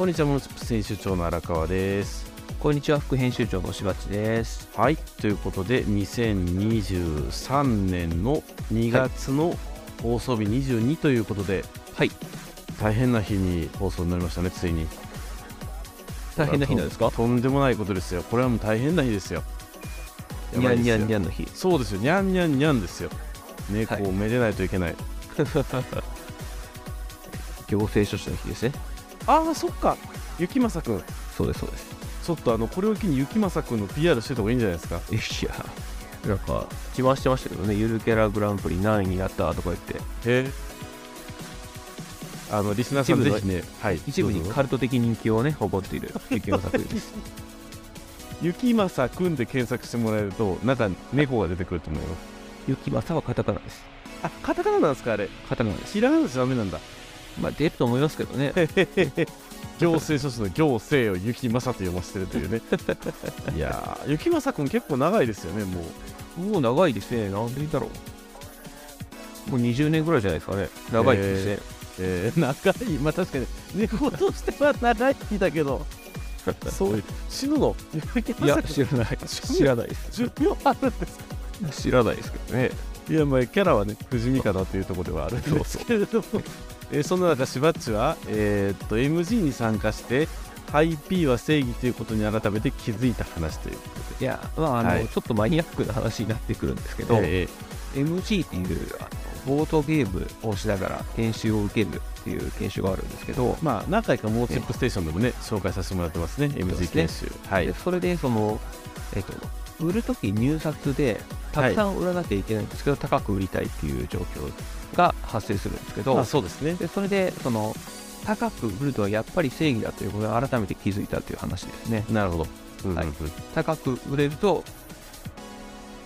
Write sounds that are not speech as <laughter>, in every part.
こんにちは、モノチップス編集長の荒川です。こんにちは、副編集長のしばっちです。はい、ということで、2023年の2月の放送日22ということで、はい。大変な日に放送になりましたね、ついに。大変な日なんですか？ととんでもないことですよ。これはもう大変な日ですよ。にゃんにゃんにゃん。の日。そうですよ、にゃんにゃんにゃんですよ。猫はいをめでないといけない。<laughs> 行政書士の日ですね。ああ、そっか。雪正くん。そうです、そうです。ちょっとあの、これを機に雪正くんの PR してた方がいいんじゃないですか？いや、なんか、自慢してましたけどね、ゆるキャラグランプリ何位になったとか言って、へえ。あの、リスナーさんぜひね、はい。一部にカルト的人気をね、誇っている雪の作品です。<laughs> 雪正くんで検索してもらえると、なんか猫が出てくると思います。雪正はカタカナです。あ、カタカナなんですか、あれ。カタカナです。ひらがなじゃダメなんだ。まあ、出ると思いますけどね。<laughs> 行政書士の行政を雪正と読ませてるというね。<laughs> いやー、雪正くん結構長いですよね、もう。もう長いですね。なんでだろう。もう20年ぐらいじゃないですかね。長いですね。えー、長い。まあ確かに、猫としては長い日だけど、<laughs> そういう、死ぬの？雪いや知らない。知らないです。寿命あるんですか？知らないですけどね。いや、まあ、キャラはね、藤見方というところではあるんですけれども、えーそんな中、しばっちは、えーっと、MG に参加して、ハイ P は正義ということに改めて気づいた話ということいや、まあ、あの、はい。ちょっとマニアックな話になってくるんですけど、で、え MG っていうあのボードゲームをしながら研修を受けるっていう研修があるんですけど、ーまあ、何回かモーチップステーションでもね、紹介させてもらってますね、MG 研修。はい。で。それでその、えっと、売るとき入札でたくさん売らなきゃいけないんですけど、高く売りたいっていう状況が発生するんですけど、あそうですね。でそれでその高く売るとはやっぱり正義だということを改めて気づいたという話ですね。なるほど。うんうんうんはい高く売れると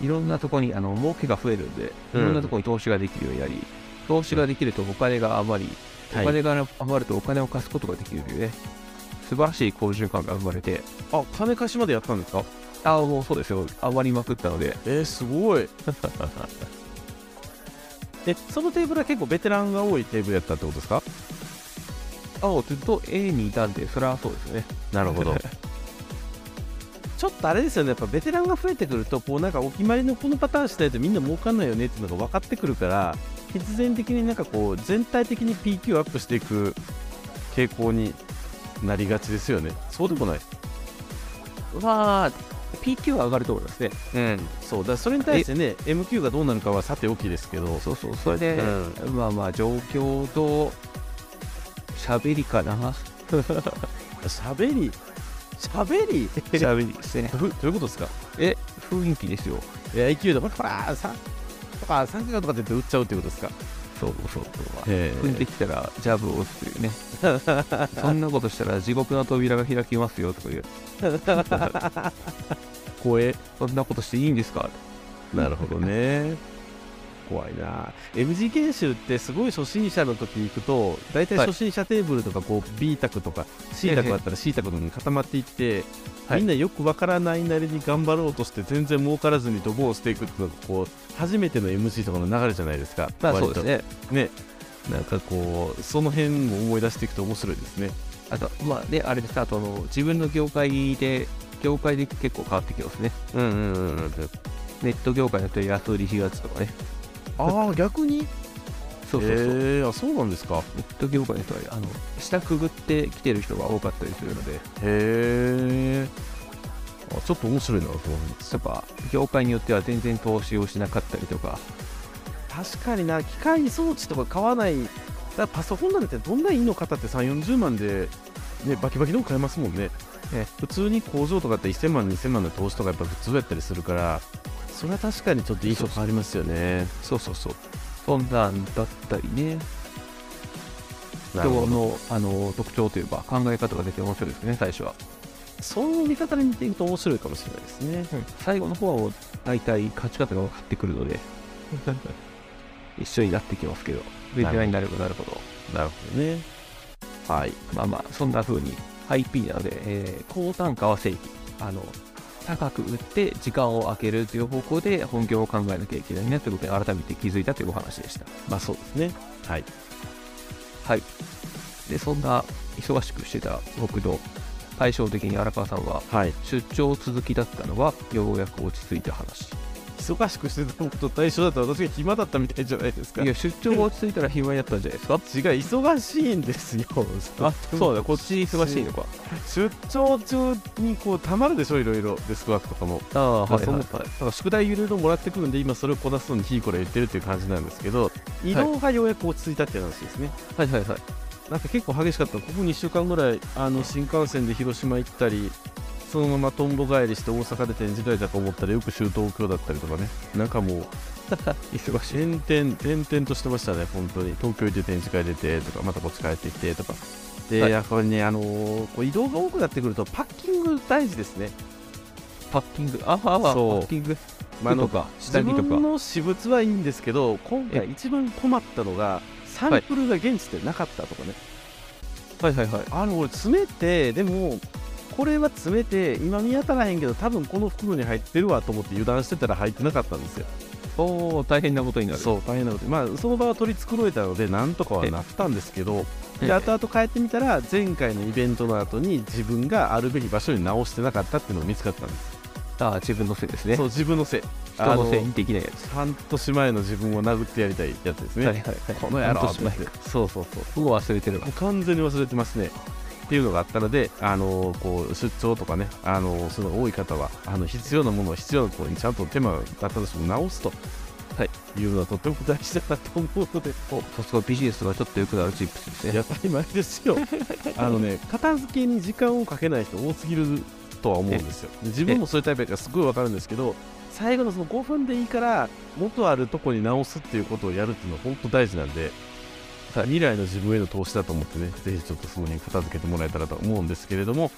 いろんなところにあの儲けが増えるんでいろんなところに投資ができるようになり、投資ができるとお金が余り、はいお金が余るとお金を貸すことができるというね素晴らしい好循環が生まれてあ、金貸しまでやったんですか？ああもうそうですよ余りまくったのでえー、すごい。<laughs> え、そのテーブルは結構ベテランが多いテーブルやったってことですか？あずっと A にいたんでそれはそうですよねなるほど。<laughs> ちょっとあれですよね、やっぱベテランが増えてくると、こうなんかお決まりのこのパターンしないとみんな儲かんないよねっていうのが分かってくるから、必然的になんかこう、全体的に PQ アップしていく傾向になりがちですよね。そうでもない。まあ PQ は上がると思いますね。うん。そう、だそれに対してね、MQ がどうなるかはさておきですけど、そうそうそれで、うまあまあ状況と喋りかな。<laughs> 喋り、喋り？喋りですね。どういうことですか？え雰囲気ですよ。いや、勢いで、ほら、ほら、さとか、3回とかって言って打っちゃうっていうことですか？そうそうそうへ踏んできたらジャブを打つというね。<laughs> そんなことしたら地獄の扉が開きますよとかいう。<laughs> 声。そんなことしていいんですか？なるほどね。<laughs> 怖いな。MG 研修ってすごい初心者の時行くと、大体はい。初心者テーブルとかこう B 卓とか C 卓だったら C 卓のに固まっていって、はい。みんなよくわからないなりに頑張ろうとして全然儲からずにドボンしていくっていうのがこう初めての MC とかの流れじゃないですか。まあそうですねね。なんかこうその辺も思い出していくと面白いですね。あとまあねあれですあとあの自分の業界で業界で結構変わってきますねうんうんうんうん。ネット業界によっては安売り4月とかねああ逆に？そうそうそう、へえあそうなんですか。ネット業界の人はあの下くぐってきてる人が多かったりするのでへえ。あちょっと面白いなと思います。やっぱ業界によっては全然投資をしなかったりとか。確かにな機械装置とか買わない。だからパソコンなんてどんないいの方って3 4 0万で、ね、バキバキの買えますもんね。ね普通に工場とかって1000万2000万の投資とかやっぱ普通やったりするからそれは確かにちょっと印象変わりますよね。そうそうそう。そんなんだったりね。人なるほど。のあの特徴というか考え方が出て面白いですね最初は、その見方で見ていくと面白いかもしれないですね。最後の方は大体勝ち方が分かってくるので。<laughs> 一緒になってきますけど。ベテランになればなるほど。なるほどね。はい。まあまあそんな風にハイ P なので、えー高単価は正義。あの高く売って時間を空けるという方向で本業を考えなきゃいけないなということに改めて気づいたというお話でした。まあそうですね。はい。はい。でそんな忙しくしてた僕と対照的に荒川さんははい。出張続きだったのはようやく落ち着いた話。忙しくしてたことと対象だったら私が暇だったみたいじゃないですか。いや出張が落ち着いたら暇になったんじゃないですか？<laughs> 違う忙しいんですよ。あそうだこっち忙しいのか。出張中にこうたまるでしょいろいろデスクワークとかも。ああはいはい。そのだから宿題いろいろもらってくるんで今それをこなすのにひいこら言ってるっていう感じなんですけど移動がようやく落ち着いたっていう話ですね、はいはいはいなんか結構激しかった。ここ2週間ぐらいあの新幹線で広島行ったりそのままとんぼ帰りして大阪で展示会だと思ったらよく州東京だったりとかね。なんかもう忙しい。転々転々としてましたね本当に。東京行って展示会出てとかまたこっち帰ってきてとか。で、はい。やっぱりねあのーこう移動が多くなってくるとパッキング大事ですね。パッキング。ああパそう。ッキング。まあとか自下着とか。分の私物はいいんですけど今回え。一番困ったのがサンプルが現地でなかったとかね、はい。はいはいあの俺詰めてでもこれは詰めて今見当たらへんけど多分この袋に入ってるわと思って油断してたら入ってなかったんですよ。おお大変なことになる。そう大変なことまあその場は取り繕えたのでなんとかはなったんですけどえで後々帰ってみたら前回のイベントの後に自分があるべき場所に直してなかったっていうのが見つかったんです。ああ自分のせいですね。そう自分のせい人のせいにできないやつ。半年前の自分を殴ってやりたいやつですね、はいはいはい。この野郎って。そうそうそう。もう忘れてるわ。もう完全に忘れてますね。っていうのがあったので、あのこう出張とかね、あのそういうのが多い方はあの必要なものを必要なところにちゃんと手間がかったとしても直すと、はい、いうのはとても大事だなと思うので。おさすがビジネスがちょっと良くなるチップスですね。当たり前ですよ。<laughs> あのね片付けに時間をかけない人多すぎるとは思うんですよ。で自分もそういうタイプだからすごいわかるんですけど最後のその5分でいいから元あるとこに直すっていうことをやるっていうのは本当大事なんで、未来の自分への投資だと思ってねぜひちょっとそこに片付けてもらえたらと思うんですけれども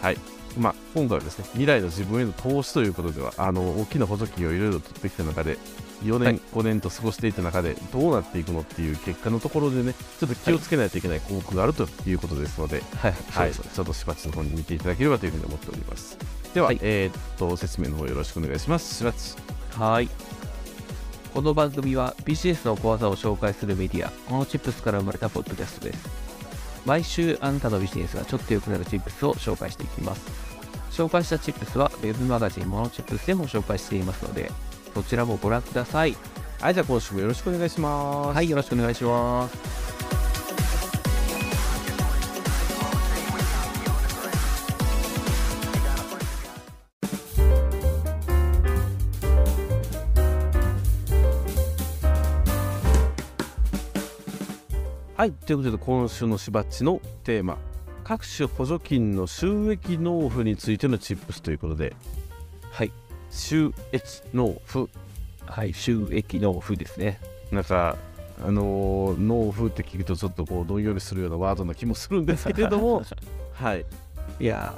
はいまあ、今回はですね未来の自分への投資ということではあの大きな補助金をいろいろ取ってきた中で4年、はい5年と過ごしていた中でどうなっていくのっていう結果のところでねちょっと気をつけないといけない項目があるということですので、はいはい、ちょっとしばちの方に見ていただければというふうに思っております。では、はいえーっと、説明の方よろしくお願いします。しばち。はい。この番組はビジネスの小技を紹介するメディア、モノチップスから生まれたポッドキャストです。毎週あなたのビジネスがちょっと良くなるチップスを紹介していきます。紹介したチップスは Web マガジンモノチップスでも紹介していますので、そちらもご覧ください。はい、じゃあ今週もよろしくお願いします。はい、よろしくお願いします。はい、ということで今週のしばっちのテーマ、各種補助金の収益納付についてのチップスということで、はい。収益納付。はい、収益納付ですね。なんか、あのー納付って聞くとちょっとこうどんよりするようなワードな気もするんですけれども、<laughs> はい、いや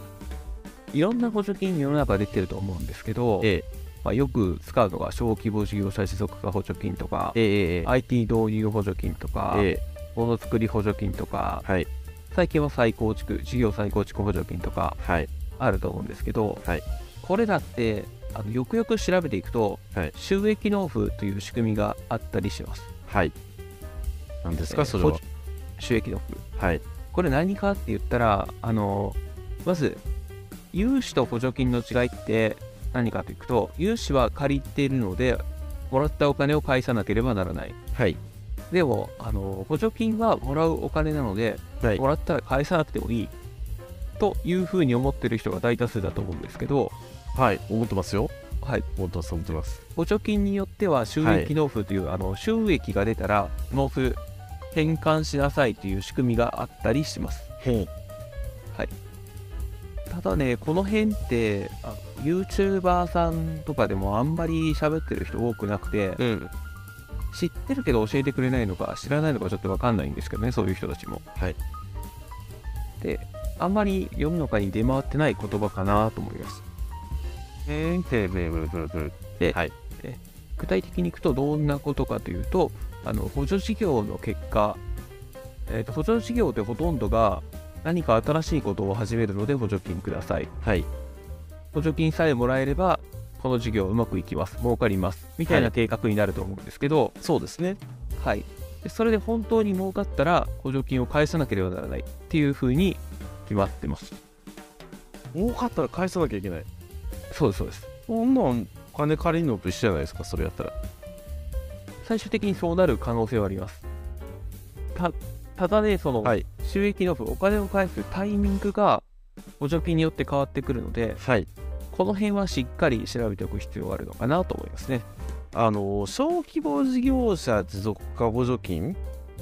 ー、いろんな補助金世の中出てると思うんですけど、えまあ、よく使うのが小規模事業者持続化補助金とか、ええええ。IT 導入補助金とか、えものづくり補助金とか、はい、最近は再構築、事業再構築補助金とかはい、あると思うんですけど、はいこれらってあのよくよく調べていくと、はい収益納付という仕組みがあったりします。はい。何ですか、えーそれは？補。収益納付。はい、これ何かって言ったら、あのまず、融資と補助金の違いって何かというと、融資は借りているので、もらったお金を返さなければならない。はい、でも、あの補助金はもらうお金なので、はいもらったら返さなくてもいいというふうに思ってる人が大多数だと思うんですけど、はい、思ってますよ。はい、思ってます、思ってます。補助金によっては収益納付という、あの収益が出たら納付返還しなさいという仕組みがあったりします。へん。ただね、この辺ってあ YouTuber さんとかでもあんまり喋ってる人多くなくて、うん。知ってるけど教えてくれないのか知らないのかちょっとわかんないんですけどね、そういう人たちも。はい。で、あんまり世の中に出回ってない言葉かなと思います。へん、てべぶぶぶ。ではい。具体的にいくとどんなことかというとあの補助事業の結果、えーと補助事業ってほとんどが何か新しいことを始めるので補助金くださいはい。補助金さえもらえればこの事業うまくいきます。儲かります。みたいはない。計画になると思うんですけど、そうですね。はい。でそれで本当に儲かったら補助金を返さなければならない。っていうふうに決まってます。儲かったら返さなきゃいけない。そうですそうです。そんなん金借りるのと一緒じゃないですかそれやったら。最終的にそうなる可能性はあります。たただねそのはい。収益納付お金を返すタイミングが補助金によって変わってくるのではいこの辺はしっかり調べておく必要があるのかなと思いますね。あの小規模事業者持続化補助金、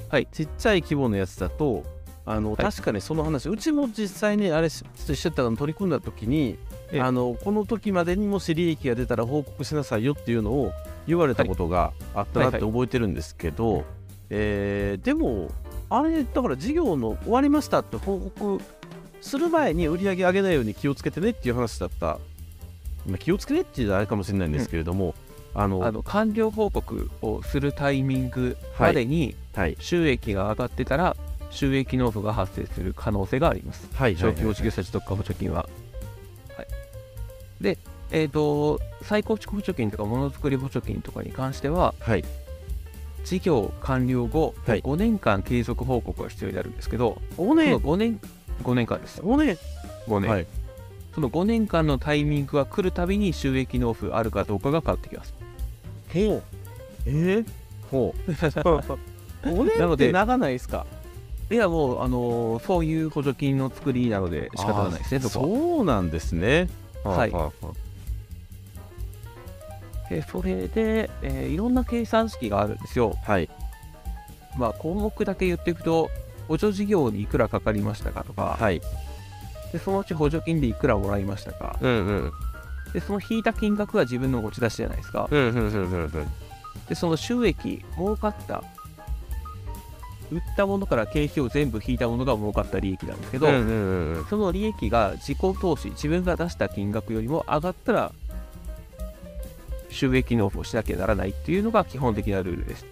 はい、ちっちゃい規模のやつだとあの、い。確かにその話うちも実際ねあれししてたの取り組んだ時にええ。あのこの時までにもし利益が出たら報告しなさいよっていうのを言われたことがあったなって覚えてるんですけど、えーでもあれだから事業の終わりましたって報告する前に売り上げ上げないように気をつけてねっていう話だった、まあ、気をつけてっていうのはあれかもしれないんですけれども、あのあの完了報告をするタイミングまでにはい。収益が上がってたら収益納付が発生する可能性があります。はい小規模事業者持続化補助金は。はい、で、えっ、と、再構築補助金とかものづくり補助金とかに関しては、はい。事業完了後、はい。5年間継続報告が必要になるんですけど、おその5年、5年間です。おね5年、はいその5年間のタイミングが来るたびに収益納付あるかどうかが変わってきます。ほう。えー、ほう。<laughs> おねなのでって長ないですか？いや、もう、あのーそういう補助金の作りなので仕方がないですね、そこは。そうなんですね。はい。はあはあはでそれで、えーいろんな計算式があるんですよ。あはい。まあ、項目だけ言っていくと、補助事業にいくらかかりましたかとか、はいでそのうち補助金でいくらもらいましたか、うんうん。でその引いた金額が自分の持ち出しじゃないですか。うんうんうんうんうん。で、その収益、儲かった、売ったものから経費を全部引いたものが儲かった利益なんですけど、うんうんうんうん。その利益が自己投資、自分が出した金額よりも上がったら、収益納付をしなきゃならないっていうのが基本的なルールです。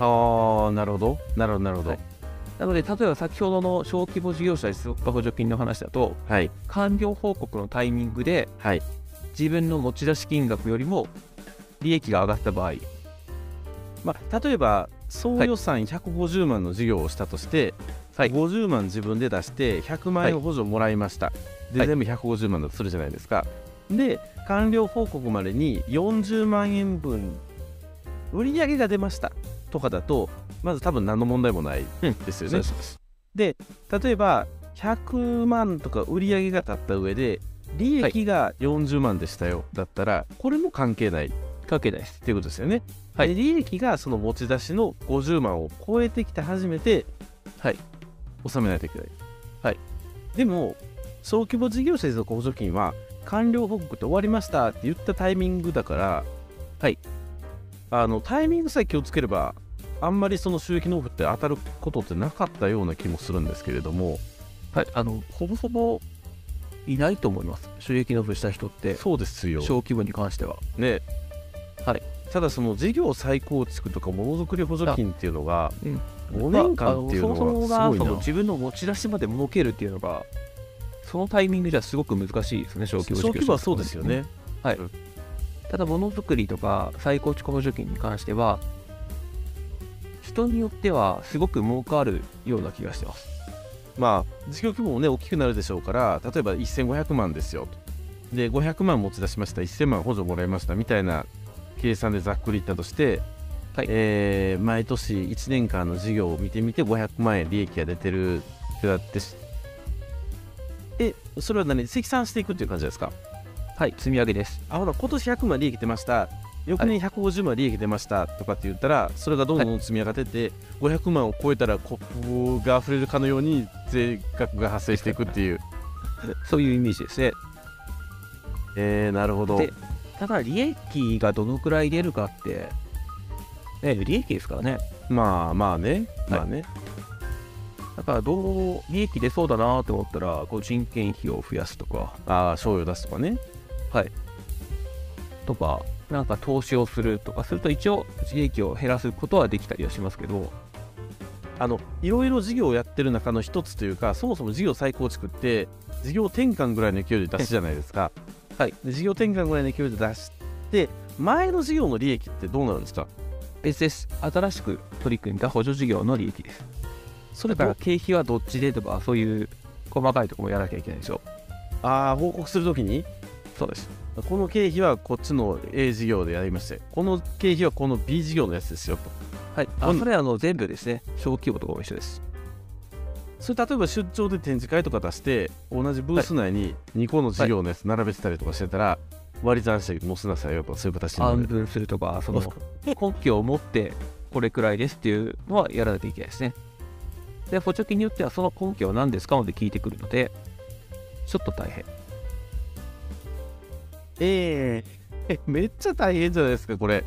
ああなるほど。なるほどなるほど。はいなので、例えば先ほどの小規模事業者持続化補助金の話だと、はい。完了報告のタイミングではい。自分の持ち出し金額よりも利益が上がった場合、まあ例えば総予算150万の事業をしたとして、はい。50万自分で出して100万円補助もらいました、で、はい。全部150万だとするじゃないですか。で完了報告までに40万円分売り上げが出ましたとかだとまず多分何の問題もないですよね、です。で例えば100万とか売り上げが立った上で利益が40万でしたよ、だったらこれも関係ないっ関係ないです。ていうことですよね。はいで利益がその持ち出しの50万を超えてきて初めてはい。納めないといけない。はい、でも小規模事業者持続補助金は完了報告って終わりましたって言ったタイミングだから、はい、あのタイミングさえ気をつければあんまりその収益納付って当たることってなかったような気もするんですけれどもはい。あの、ほぼほぼいないと思います。収益納付した人って、そうですよ。小規模に関しては。ねはい、ただその事業再構築とかものづくり補助金っていうのがうん5年間っていうのまああそもそもはすごいながその自分の持ち出しまで儲けるっていうのが、そのタイミングじゃすごく難しいですね、小規模事業者小規模はそうですよね。ただ、ものづくりとか再構築補助金に関しては、人によってはすごく儲かるような気がしてます。まあ事業規模もね大きくなるでしょうから例えば1500万ですよ。とで500万持ち出しました1000万補助もらいましたみたいな計算でざっくり言ったとして、はい。えー毎年1年間の事業を見てみて500万円利益が出てるってなってしえそれは何？積算していくっていう感じですか？はい、積み上げです。あほら今年100万利益出ました。翌年150万利益出ました。とかって言ったら、それがどんどん積み上がってって、500万を超えたらコップが溢れるかのように税額が発生していくっていう。<laughs> そういうイメージですね。えー、なるほど。でただ、利益がどのくらい出るかって、ね、利益ですからね。まあまあね。まあね、だから、どう、利益出そうだなと思ったら、こう人件費を増やすとか、ああ賞与出すとかねとか、なんか投資をするとかすると、一応、利益を減らすことはできたりはしますけど、あのいろいろ事業をやってる中の一つというかそもそも事業再構築って事業転換ぐらいの勢いで出すじゃないですか <laughs> はいで事業転換ぐらいの勢いで出して前の事業の利益ってどうなるんですか？別です。新しく取り組んだ補助事業の利益です。それだからと経費はどっちでとか、そういう細かいところもやらなきゃいけないんですよ。ああ報告するときに？そうです。この経費はこっちの A 事業でやりましてこの経費はこの B 事業のやつですよとはい。あそれはあの全部ですね。小規模とかも一緒です。それ例えば出張で展示会とか出して同じブース内に2個の事業のやつ並べてたりとかしてたら、割り算して載せなさいよとかそういう形になる安分するとか、その <laughs> 根拠を持ってこれくらいですっていうのはやらなきゃいけないですね。で、補助金によってはその根拠は何ですかまで聞いてくるので、ちょっと大変。えーえめっちゃ大変じゃないですかこれ。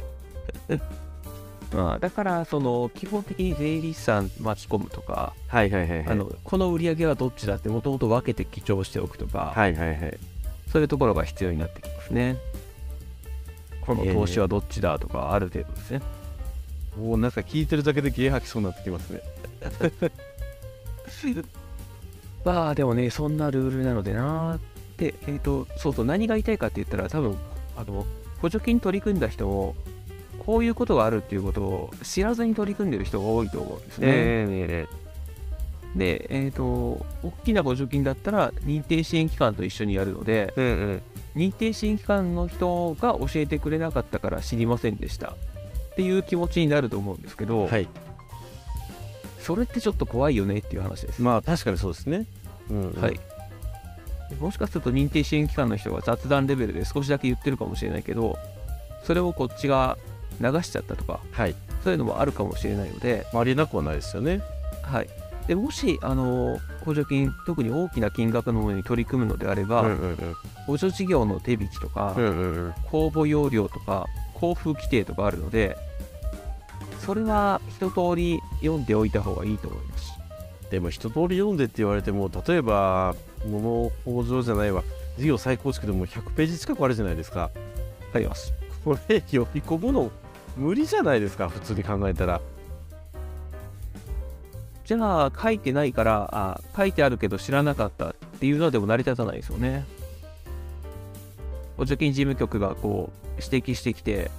ま <laughs> あ、だから、その基本的に税理士さん巻き込むとか、はいはいはいはい。あのこの売り上げはどっちだってもともと分けて記帳しておくとか、はいはいはい。そういうところが必要になってきますね。この投資はどっちだとか、ある程度ですね。もうなんか聞いてるだけでゲー吐きそうになってきますね。<laughs> まあでもね、そんなルールなのでなーって、えっ、と、そうそう、何が言いたいかって言ったら、多分あの補助金取り組んだ人も、こういうことがあるっていうことを知らずに取り組んでる人が多いと思うんですね。えで、えっ、と、大きな補助金だったら、認定支援機関と一緒にやるので、うんうん認定支援機関の人が教えてくれなかったから知りませんでしたっていう気持ちになると思うんですけど、はいそれってちょっと怖いよねっていう話です。まあ確かにそうですねうんうんはい。もしかすると認定支援機関の人が雑談レベルで少しだけ言ってるかもしれないけど、それをこっちが流しちゃったとか、はい。そういうのもあるかもしれないので、ありえなくはないですよね。はい。でもし、あの、補助金、特に大きな金額のものに取り組むのであれば、うんうん補助事業の手引きとか、うんうんうんうん。公募要領とか、交付規定とかあるので、それは一通り読んでおいた方がいいと思います。でも一通り読んでって言われても例えば物工場じゃないわ。事業再構築でも100ページ近くあるじゃないですか。あります。これ読み込むの無理じゃないですか？普通に考えたら。じゃあ、書いてないから、あ、書いてあるけど知らなかったっていうのでも成り立たないですよね。補助金事務局がこう指摘してきて、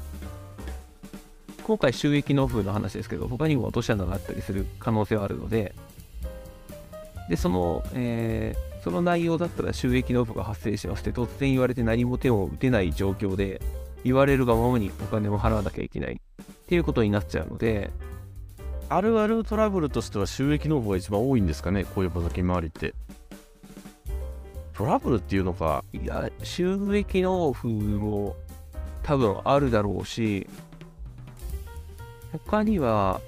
今回収益納付の話ですけど、他にも落とし穴があったりする可能性はあるので、で、その、えーその内容だったら収益納付が発生しますって突然言われて何も手を打てない状況で、言われるがままにお金を払わなきゃいけない。っていうことになっちゃうので、あるあるトラブルとしては収益の方が一番多いんですかねこういう補助金回りって。トラブルっていうのか。いや、収益納付も多分あるだろうし、他には、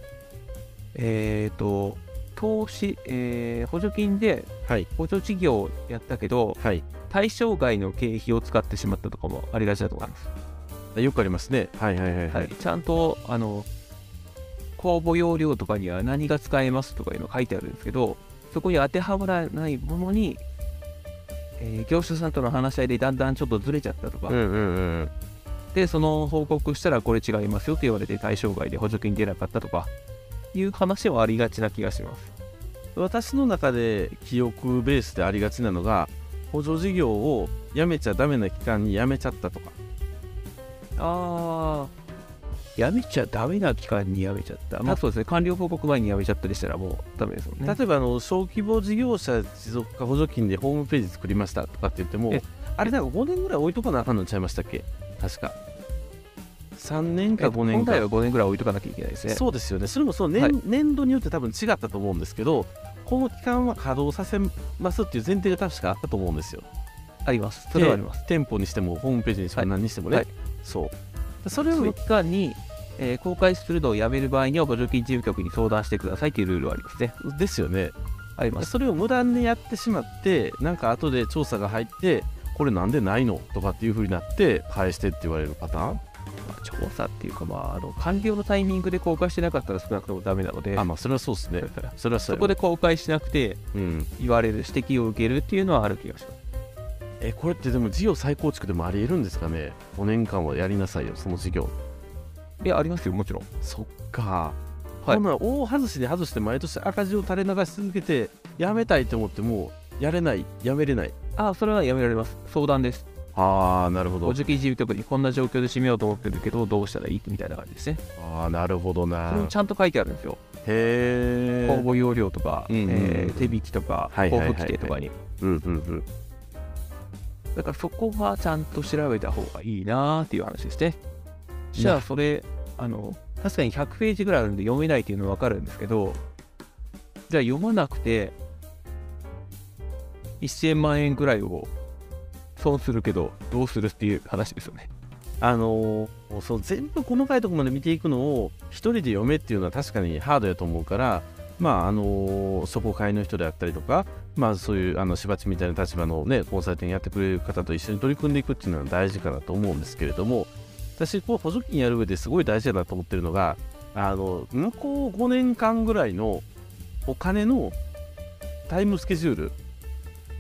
えっ、と、投資、えー補助金ではい。補助事業をやったけど、はい。対象外の経費を使ってしまったとかもありがちだと思います。よくありますね。はいはいはいははいい、ちゃんと、あの、公募要領とかには何が使えますとかいうの書いてあるんですけど、そこに当てはまらないものに、えー業者さんとの話し合いでだんだんちょっとずれちゃったとか、うんうんうん。で、その報告したらこれ違いますよって言われて対象外で補助金出なかったとか、いう話はありがちな気がします。私の中で記憶ベースでありがちなのが補助事業をやめちゃダメな期間にやめちゃったとか。あー、やめちゃダメな期間にやめちゃった。まあそうですね、完了報告前にやめちゃったりしたらもうダメですもんね。例えばあの小規模事業者持続化補助金でホームページ作りましたとかって言ってもえ。あれなんか5年ぐらい置いとかなあかんのちゃいましたっけ？確か3年かえ5年か。本来は5年ぐらい置いとかなきゃいけないですね。そうですよね。それもそう年,、はい。年度によって多分違ったと思うんですけどこの期間は稼働させますっていう前提が確かあったと思うんですよ。あります。それはあります。店舗にしてもホームページにしてもはい。何にしてもね、はい。そう。それを期間に、えー公開するのをやめる場合には補助金事務局に相談してくださいというルールはありますね。ですよね。あります。それを無断でやってしまってなんか後で調査が入ってこれなんでないの？とかっていう風になって返してって言われるパターン。まあ調査っていうか、まあ、あの完了のタイミングで公開してなかったら少なくともダメなので、あまあそれはそうですね。<laughs> それはそこで公開しなくてうん。言われる、指摘を受けるっていうのはある気がします。えこれってでも事業再構築でもありえるんですかね？5年間はやりなさいよその事業。いや、ありますよ、もちろん。そっか。はい。大外しで外して毎年赤字を垂れ流し続けてやめたいと思ってもやれないやめれない。あ、それはやめられます。相談です。ああなるほど。補助金自由局にこんな状況で締めようと思ってるけどどうしたらいい？みたいな感じですね。ああなるほどな。それもちゃんと書いてあるんですよ。へえ公募容量とか、うんうんうん。えー手引きとか交付規定とかに。うんうんうん。だからそこはちゃんと調べた方がいいなーっていう話ですね。じゃあそれあの確かに100ページぐらいあるんで読めないっていうのは分かるんですけどじゃあ読まなくて1000万円ぐらいを損するけどどうするっていう話ですよね。あのーそう全部細かいところまで見ていくのを一人で読めっていうのは確かにハードやと思うからまああのーそこ会の人であったりとかまあそういうあのしばちみたいな立場のね交際店やってくれる方と一緒に取り組んでいくっていうのは大事かなと思うんですけれども私こう補助金やる上ですごい大事だなと思ってるのがあの向こう5年間ぐらいのお金のタイムスケジュール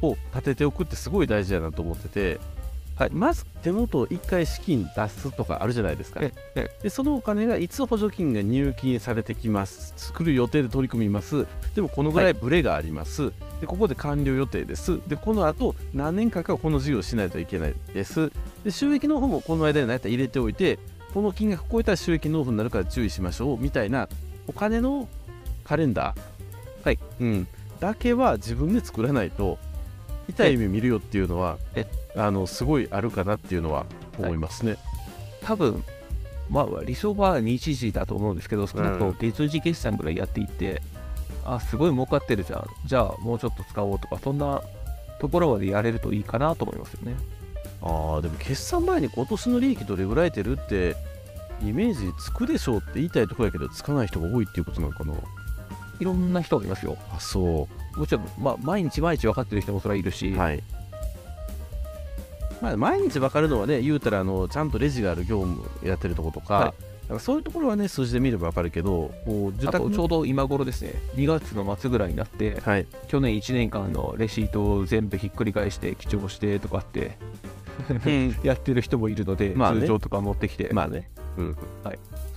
を立てておくってすごい大事だなと思ってて、はい、まず手元1回資金出すとかあるじゃないですか。ええ。でそのお金がいつ補助金が入金されてきます作る予定で取り組みます。でもこのぐらいブレがあります、でここで完了予定です。でこの後何年間かこの事業をしないといけないです。で収益納付もこの間に何やったら入れておいてこの金額超えたら収益納付になるから注意しましょう。みたいなお金のカレンダー。はい、うん、だけは自分で作らないと痛い目見るよっていうのはえあのすごいあるかなっていうのは思いますね。多分まあ理想は日時だと思うんですけど少なくとも手数決算ぐらいやっていって、あすごい儲かってるじゃん。じゃあもうちょっと使おうとかそんなところまでやれるといいかなと思いますよね。ああでも決算前に今年の利益どれぐらい出るってイメージつくでしょうって言いたいところやけどつかない人が多いっていうことなのかな。いろんな人がいますよ。あそもちろん、まあ、毎日毎日分かってる人もそれはいるし、うはい。まあ毎日分かるのはね言うたらあのちゃんとレジがある業務やってるとことか,、はい。だからそういうところはね数字で見れば分かるけどこう受託ちょうど今頃ですね2月の末ぐらいになってはい。去年1年間のレシートを全部ひっくり返して記帳してとかって <laughs> やってる人もいるので、まあね。通帳とか持ってきて、まあね。うん。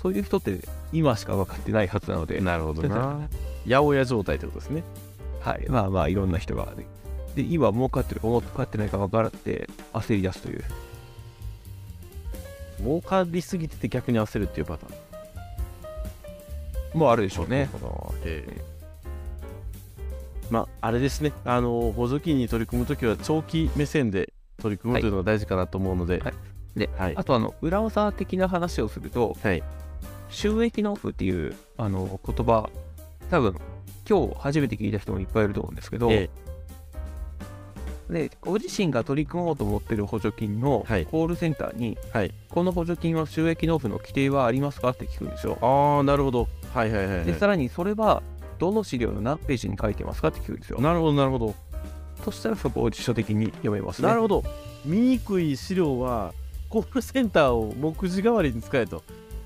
そういう人って今しか分かってないはずなので、なるほどな。<laughs> 八百屋状態ってことですねはい、まあまあいろんな人が、ね、で今儲かってるか儲かってないか分からって焦り出すという。儲かりすぎてて逆に焦るっていうパターン。もうあるでしょうね。ええ。まああれですね。あの補助金に取り組むときは長期目線で取り組むというのが大事かなと思うので、はい。ではい。あとあの裏技的な話をするとはい。収益納付っていうあの言葉多分今日初めて聞いた人もいっぱいいると思うんですけど、えでご自身が取り組もうと思ってる補助金のはい。コールセンターに、はい。この補助金は収益納付の規定はありますかって聞くんですよ。ああなるほど。はいはいはい、はい。でさらにそれはどの資料の何ページに書いてますかって聞くんですよ。なるほどなるほど。そしたらそこを辞書的に読めますね。なるほど。見にくい資料はコールセンターを目次代わりに使えと。<laughs>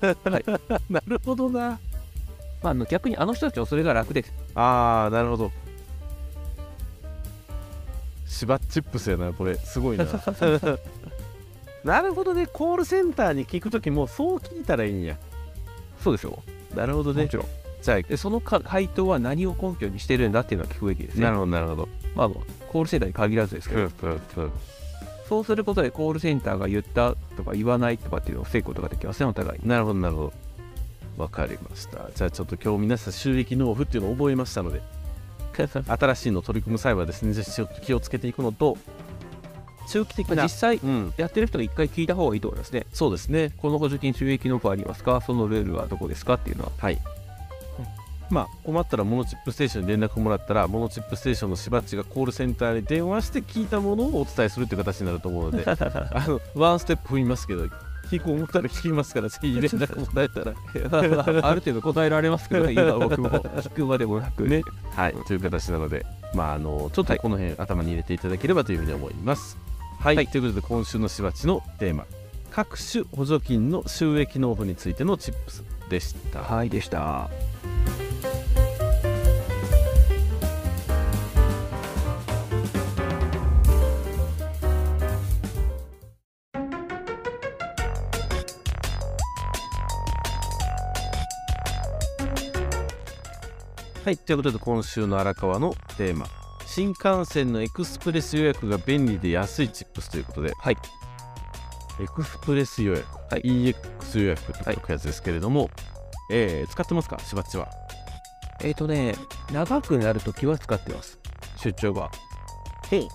なるほどなまあ、あの逆にあの人たちはそれが楽です。ああなるほどシバチップスやなこれすごいな <laughs> なるほどねコールセンターに聞くときもそう聞いたらいいんやそうですよ。なるほどねもちろん。じゃあでそのか回答は何を根拠にしてるんだっていうのは聞くべきですね。なるほどなるほどまあ、コールセンターに限らずですけど、そうすることでコールセンターが言ったとか言わないとかっていうのを防ぐことができますね、お互いに。なるほどなるほどわかりました。じゃあちょっと今日皆さん収益納付っていうのを覚えましたので新しいの取り組む際はですねじゃあちょっと気をつけていくのと中期的な実際うん。やってる人が一回聞いた方がいいと思いますね。そうですね。この補助金収益納付ありますか？そのルールはどこですか？っていうのは。はい。まあ困ったらモノチップステーションに連絡もらったらモノチップステーションのしばっちがコールセンターに電話して聞いたものをお伝えするという形になると思うので <laughs> あのワンステップ踏みますけど聞こう思ったら聞きますからぜひ連絡もらえたら <laughs> ある程度答えられますけどね、今僕も聞くまでもなく。ねはい、という形なので、まあ、あのちょっとこの辺、頭に入れていただければというふうに思います。はい、はいということで今週のしばちのテーマ各種補助金の収益納付についてのチップスでした。はい、でした。はい、ということで今週の荒川のテーマ新幹線のエクスプレス予約が便利で安いチップスということで、はい。エクスプレス予約、はい EX 予約と書くやつですけれども、えー使ってますか、しばっちは。えっ、とね、長くなるときは使ってます。出張が。へ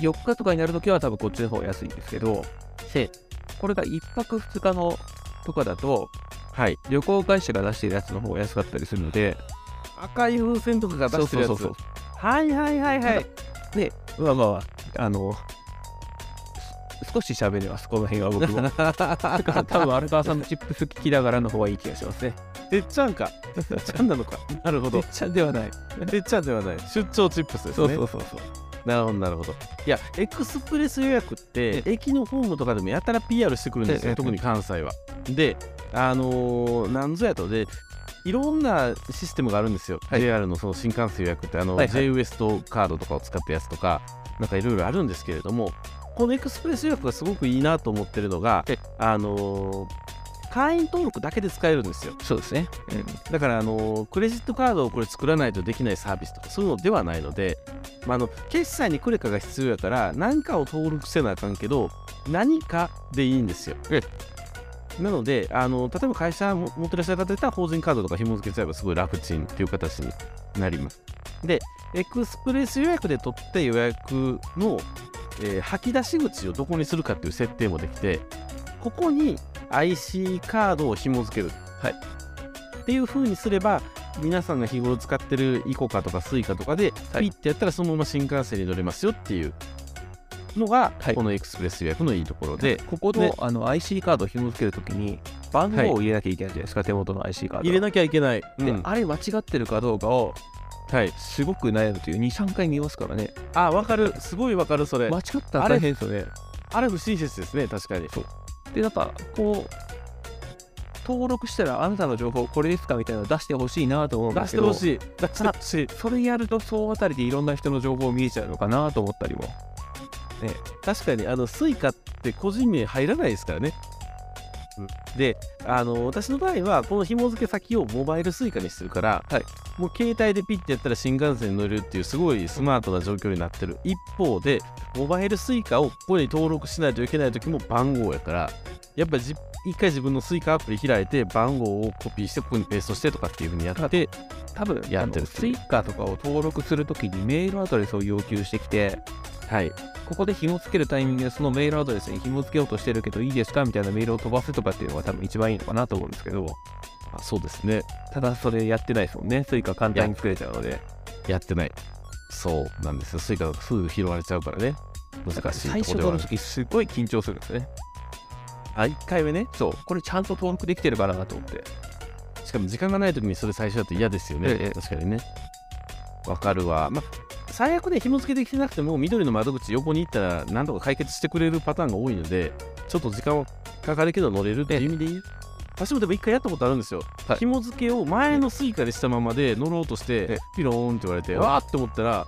4日とかになるときは多分こっちの方が安いんですけど、へこれが1泊2日のとかだと、はい。旅行会社が出してるやつの方が安かったりするので、赤い風船とかが出してるやつ。そうそうそうはいはいはいはい。で、まあまあまあ、あの、す少し喋れます、この辺は僕も。<laughs> だから多分、荒川さんのチップス聞きながらの方がいい気がしますね。てっちゃんか。てっちゃんなのか。<laughs> なるほどめっ。ちゃではない。てっちゃんではない。出張チップスですね。そうそうそうそう。なるほどなるほど。いや、エクスプレス予約って、駅のホームとかでもやたら PR してくるんですええよ、特に関西は。で、あのーなんぞやとで、いろんなシステムがあるんですよ、はい。JR のその新幹線予約って、あのはいはい。J ウエストカードとかを使ったやつとか、なんかいろいろあるんですけれども、このエクスプレス予約がすごくいいなと思ってるのがえ、あのー会員登録だけで使えるんですよ。そうですね。だから、あのクレジットカードをこれ作らないとできないサービスとかそういうのではないので、まあ、あの決済にクレカが必要やから何かを登録せなあかんけど何かでいいんですよ。なのであの例えば会社も持ってらっしゃる方だったら法人カードとか紐付けちゃえばすごい楽ちんっていう形になります。でエクスプレス予約で取った予約の、えー吐き出し口をどこにするかっていう設定もできてここに IC カードを紐付ける、はい。っていう風にすれば皆さんが日頃使ってるイコカとかスイカとかではい。ピッてやったらそのまま新幹線に乗れますよっていうのが、はい。このエクスプレス予約のいいところでここねのあの IC カードを紐付けるときに、番号を入れなきゃいけないじゃないですか、手元の IC カード。入れなきゃいけない、で、うん。あれ間違ってるかどうかをはい。すごく悩むという2、3回見ますからね。あわかる。すごいわかるそれ。間違ったら大変ですよね。あれ不親切ですね確かに。で、なんか、こう、登録したらあなたの情報これですかみたいなの出してほしいなと思うんで出しすけど、てほしい。出してほしい。それやると総当たりでいろんな人の情報見えちゃうのかなと思ったりも。確かにあのスイカって個人名入らないですからね。であの私の場合はこの紐付け先をモバイルスイカにしてるから、はい。もう携帯でピッてやったら新幹線に乗れるっていうすごいスマートな状況になってる一方でモバイルスイカをここに登録しないといけない時も番号やからやっぱりじ一回自分のスイカアプリ開いて番号をコピーしてここにペーストしてとかっていうふうにやって多分やってるあのスイカとかを登録するときにメールアドレスを要求してきて、はい。ここで紐付けるタイミングでそのメールアドレスに紐付けようとしてるけどいいですか？みたいなメールを飛ばすとかっていうのが多分一番いいのかなと思うんですけど、あそうですねただそれやってないですもんね。スイカ簡単に作れちゃうので。やってないそうなんですよスイカがすぐ拾われちゃうからね難しい最初ところではある取るときすごい緊張するんですね。あ1回目ねそう、これちゃんと登録できてるかなと思って。しかも時間がない時にそれ最初だと嫌ですよね。ええ確かにね。わかるわ。まあ、最悪で紐付けできてなくても、緑の窓口横に行ったら、なんとか解決してくれるパターンが多いので、ちょっと時間はかかるけど乗れるっていう意味でいい私もでも一回やったことあるんですよ。はい紐付けを前のスイカでしたままで乗ろうとしえて、ピローンって言われて、うんわーって思ったら、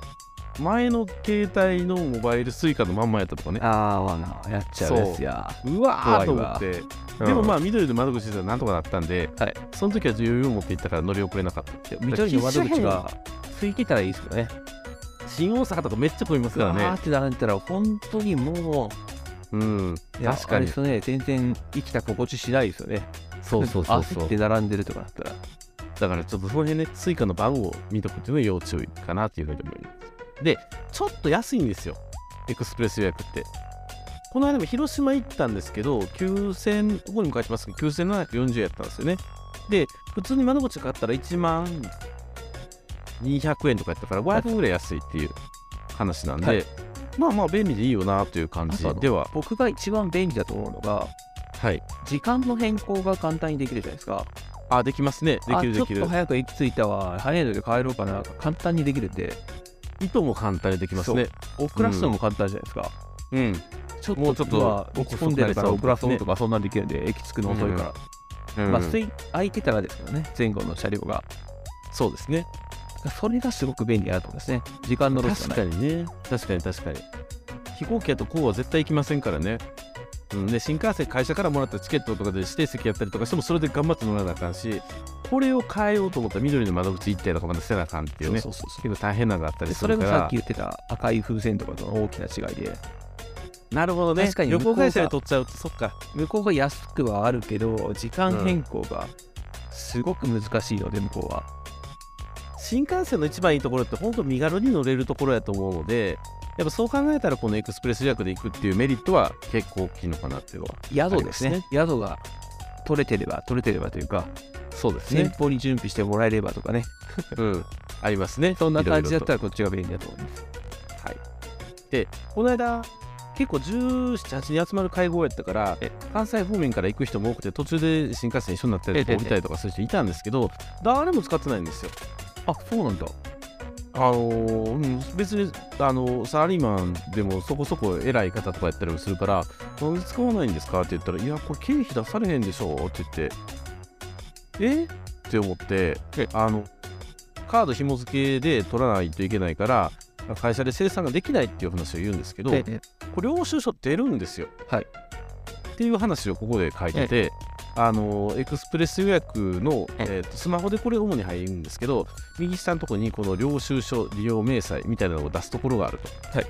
前の携帯のモバイルスイカのまんまやったとかね。ああ、わな、やっちゃうやつや。うわーと思って。でもまあ、緑の窓口でなんとかなったんで、はいその時は余裕を持って行ったから乗り遅れなかった。緑の窓口がついてたらいいですよね。新大阪とかめっちゃ混みますからねっ。て並んでたら、本当にもうん、う、いや確かにあれですね、全然生きた心地しないですよね。そうそうそうそう焦って。並んでるとかだったら。だからちょっとその辺ね、スイカの番号を見とくっていうのは要注意かなっていうふうに思います。で、ちょっと安いんですよ、エクスプレス予約って。この間も広島行ったんですけど、9000、ここにも書いてますけど、9740円やったんですよね。で、普通に窓口買ったら1万200円とかやったから、500円ぐらい安いっていう話なんで、はいまあまあ便利でいいよなという感じでは、僕が一番便利だと思うのが、はい。時間の変更が簡単にできるじゃないですか。あ、できますね。できるあできるちょっと。早く駅着いたわ、早いので帰ろうかな、簡単にできるんで、糸も簡単にできますね。遅らすのも簡単じゃないですか。うん。ちょっともうちょっと今落ち込んでるから遅らそうとかそんなんできるんで、駅着くの遅いから。うんまあ、すい空いてたらですよね、前後の車両が。そうですね。それがすごく便利だと思うんですね。時間のロス確がない。かにね。確かに確かに。飛行機やとこうは絶対行きませんからね。うん、で新幹線会社からもらったチケットとかで指定席やったりとかしてもそれで頑張って乗らなあかんしこれを変えようと思ったら緑の窓口行ったりとかまだせなあかんっていうねそうそうそう。結構大変なのがあったりですそれるから。がさっき言ってた赤い風船とかとの大きな違いで。なるほどね。確かに旅行会社で取っちゃうとそっか。向こうが安くはあるけど時間変更がすごく難しいので向こうは。新幹線の一番いいところって本当身軽に乗れるところやと思うのでやっぱそう考えたらこのエクスプレス予約で行くっていうメリットは結構大きいのかなっていうのは宿ですね。宿が取れてれば取れてればというかそうです先方に準備してもらえればとかね。<laughs> うん。ありますね。そんな感じだったららこっちが便利だと思います。はい。でこの間結構17、8人集まる会合やったからえ。関西方面から行く人も多くて途中で新幹線一緒になったりとかええ降りたりとかする人いたんですけど誰も使ってないんですよ。あそうなんだあのーうん、別に、あのーサラリーマンでもそこそこ偉い方とかやったりもするから、なんで使わないんですか？って言ったら、いや、これ経費出されへんでしょって言って、え？って思ってえ、あの、カード紐付けで取らないといけないから、会社で生産ができないっていう話を言うんですけど、でこれ領収書出るんですよ。はい。っていう話をここで書いてて、あのエクスプレス予約の、ええーとスマホでこれ主に入るんですけど右下のところにこの領収書利用明細みたいなのを出すところがあると。はい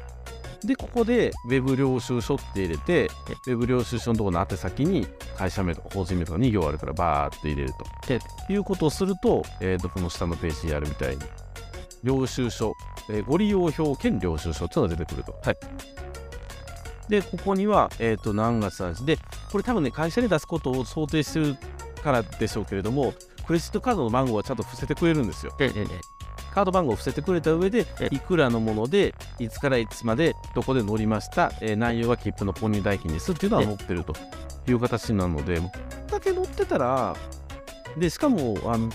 でここで Web 領収書って入れて Web 領収書のところの宛先に会社名とか法人名とか2行あるからバーって入れると。えいうことをすると,、えーとこの下のページにあるみたいに領収書、えーご利用表兼領収書っていうのが出てくると。はいで、ここには、えっ、と、何月何日で、これ多分ね、会社に出すことを想定してるからでしょうけれども、クレジットカードの番号はちゃんと伏せてくれるんですよ。でででカード番号を伏せてくれた上でえ、いくらのもので、いつからいつまで、どこで乗りました、えー内容は切符の購入代金ですっていうのはえ載ってると。いう形なので、だけ載ってたら、で、しかも、あの、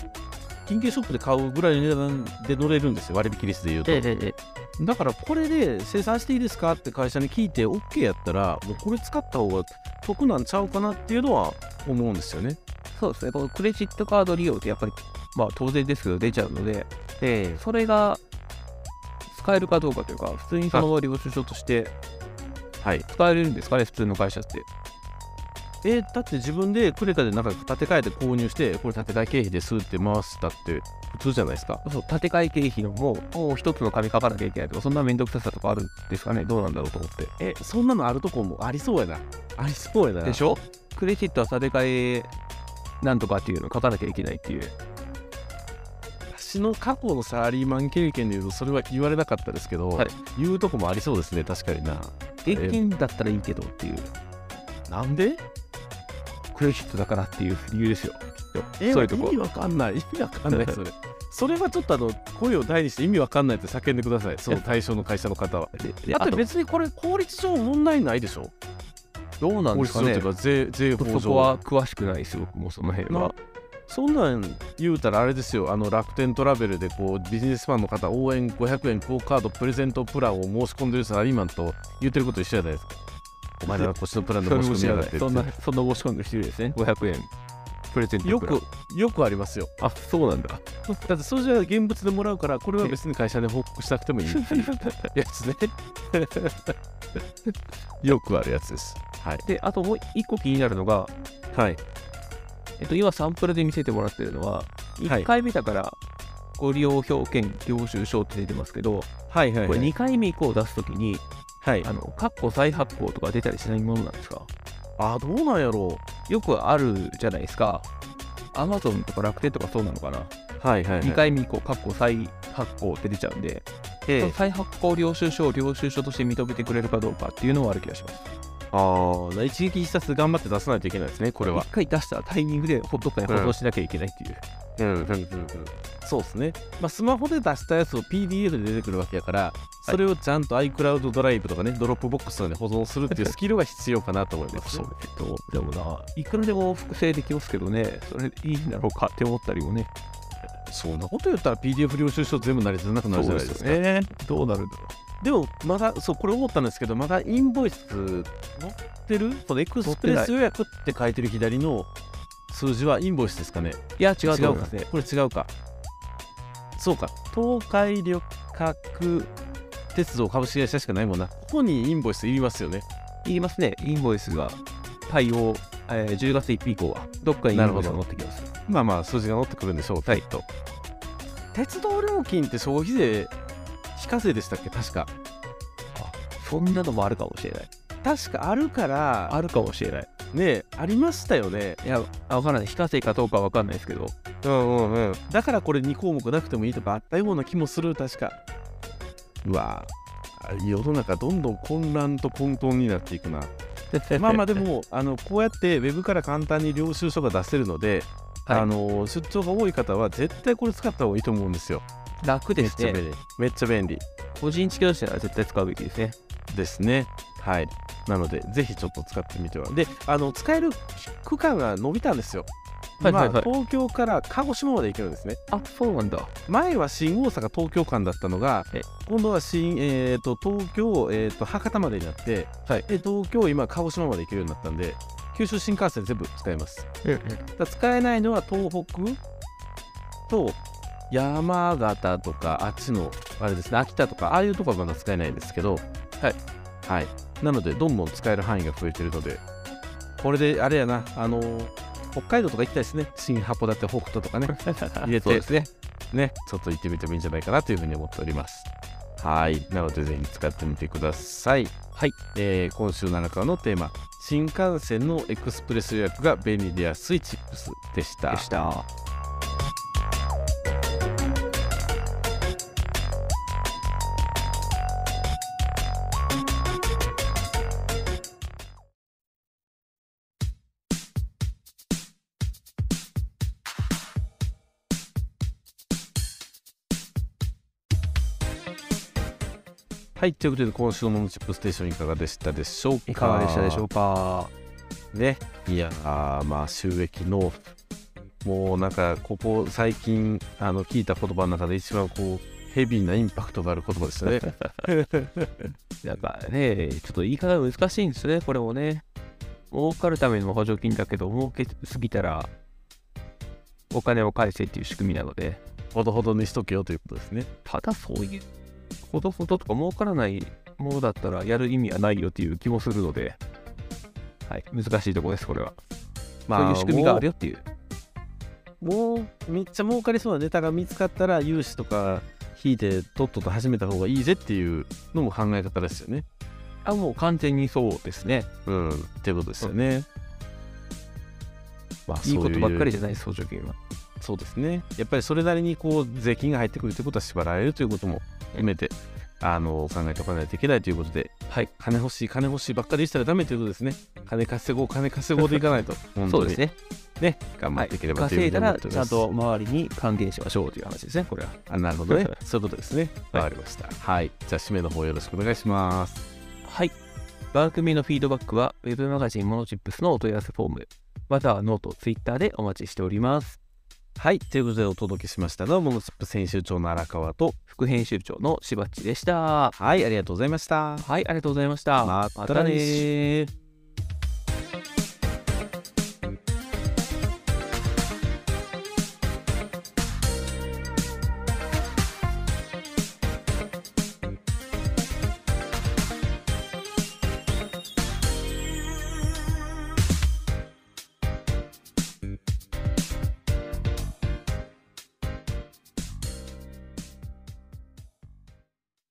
金券ショップで買うぐらいの値段で乗れるんですよ、割引率で言うと。でででだからこれで生産していいですかって会社に聞いて OK やったらもうこれ使った方が得なんちゃうかなっていうのは思うんですよね。そうですねこのクレジットカード利用ってやっぱりまあ当然ですけど出ちゃうのでえそれが使えるかどうかというか普通にその領収書としてはい。使えるんですかね普通の会社ってえーだって自分でクレカでなんか立て替えて購入してこれ建て替え経費ですって回したって普通じゃないですか。そう建て替え経費のももう一つの紙書かなきゃいけないとかそんな面倒くささとかあるんですかねどうなんだろうと思ってえ、そんなのあるとこもありそうやな。ありそうやな。でしょ？クレジットは建て替えなんとかっていうのを書かなきゃいけないっていう私の過去のサラリーマン経験で言うとそれは言われなかったですけど、はい言うとこもありそうですね、確かにな。現金だったらいいけどっていうなんで？クレジットだからっていう理由ですよ。えそういうとこ。意味わかんない。意味わかんない、それ。それはちょっとあの声を大にして意味わかんないって叫んでください、その対象の会社の方は。だってあと。別にこれ法律上問題ないでしょ？どうなん法ですかねか税税法上。そこは詳しくないです僕もその辺は。なそんなん言うたらあれですよ。あの楽天トラベルでこうビジネスマンの方応援500円クオカードプレゼントプランを申し込んでるサラリーマンと言ってること一緒じゃないですかお前らはこっちのプランで申し込みやがってそんなそんな申し込んでる人いるですね。500円。プレゼントよくよくありますよ。あそうなんだ。<laughs> だってそれじゃ現物でもらうからこれは別に会社で報告しなくてもいい。っていうやつね。<laughs> よくあるやつです。はい。であともう一個気になるのがはい。えっと今サンプルで見せてもらってるのははい。1回目だからご利用表兼領収書って出てますけどはいはいこれ2回目以降出すときにはい。あのカッコ再発行とか出たりしないものなんですか？あどうなんやろよくあるじゃないですか。Amazon とか楽天とかそうなのかな？うはいはい、はい、2回目以降カッコ再発行って出ちゃうんで。ええ。再発行領収書を領収書として認めてくれるかどうかっていうのはある気がします。ああ一撃必殺頑張って出さないといけないですねこれは。一回出したタイミングでほっとかに保存しなきゃいけないっていう。うんうんうんうんそうですね、まあ、スマホで出したやつを PDF で出てくるわけやから、それをちゃんと iCloud ドライブとかね、ドロップボックスとかで保存するっていうスキルが必要かなと思います、ね。えっと、でもな、いくらでも複製できますけどね、それいいんだろうかって思ったりもね。そんなこと言ったら PDF 領収書全部成り立たなくなるじゃないですか。ね。どうなるんだろでも、まだ、そう、これ思ったんですけど、まだインボイス載ってる？このエクスプレス予約って書いてる左の数字はインボイスですかねう。いや、違うと思いますね。これ違うか。そうか。東海旅客鉄道株式会社しかないもんな。ここにインボイスいりますよね。言いますね、インボイスが対応、えー10月1日以降は、どっかにインボイスが載ってきます。まあまあ数字が乗ってくるんでしょうはいきっと鉄道料金って消費税非課税でしたっけ？確かそんなのもあるかもしれない。確かあるからあるかもしれない。ねありましたよね。いや、あわからない。非課税かどうかはわかんないですけど。うんうんうん。だからこれ2項目なくてもいいとかあったような気もする確か。うわ。ぁ世の中どんどん混乱と混沌になっていくな。<laughs> まあまあでもあのこうやってウェブから簡単に領収書が出せるので、はい。あの出張が多い方は絶対これ使った方がいいと思うんですよ。楽ですね。めっちゃ便利。個人事業者なら絶対使うべきですね。ですねはい。なのでぜひちょっと使ってみては。であの使える区間が伸びたんですよ。はいはいはい。今東京から鹿児島まで行けるんですね。あ、そうなんだ。前は新大阪東京間だったのがえ？今度は新、えー、と東京、えー、と博多までになって、はい。で東京今鹿児島まで行けるようになったんで九州新幹線全部使えます。うんうん。だ使えないのは東北と山形とかあっちのあれですね秋田とかああいうところはまだ使えないんですけど。はい、はい、なのでどんどん使える範囲が増えてるのでこれであれやなあのー北海道とか行きたいですね新函館北斗とかね <laughs> 入れてですね。ね、ちょっと行ってみてもいいんじゃないかなというふうに思っております。はい。なので、ぜひ使ってみてください。はい。えー今週7日のテーマ、新幹線のエクスプレス予約が便利で安いチップスでした。でした。はい。ということで、今週のモノチップステーションいかがでしたでしょうか？いかがでしたでしょうか？ね。いやー、まあ、収益納付。もうなんか、ここ最近、あの、聞いた言葉の中で一番こう、ヘビーなインパクトがある言葉でしたね。<laughs> なんかね、ちょっと言い方が難しいんですね、これもね。儲かるための補助金だけど、儲けすぎたら、お金を返せっていう仕組みなので、ほどほどにしとけよということですね。ただそういう、ほどほどとか儲からないものだったらやる意味はないよっていう気もするので、はい、難しいところです、これは。そういう仕組みがあるよっていう。もうめっちゃ儲かりそうなネタが見つかったら融資とか引いてとっとと始めた方がいいぜっていうのも考え方ですよね。あ、もう完全にそうですね。うん。ってことですよね。まあいいことばっかりじじゃないです、補助金は。ゃそうですね。やっぱりそれなりにこう税金が入ってくるということは縛られるということも含めて、あの考えておかないといけないということで、はい、金欲しい金欲しいばっかりしたらダメということですね。金稼ごう金稼ごうでいかないと <laughs> そうですね。ね頑張っていければとい稼いだら。ちゃんと周りに還元しましょうという話ですね、これは。あなるほどね。そういうことですね。はいわかりました。はい。じゃあ、締めの方よろしくお願いします。はい。番組のフィードバックは、ウェブマガジンモノチップスのお問い合わせフォーム、またはノート、ツイッターでお待ちしております。はい。ということで、お届けしましたのは、モノチップ編集長の荒川と、副編集長のしばっちでした。はい、ありがとうございました。はい、ありがとうございました。またね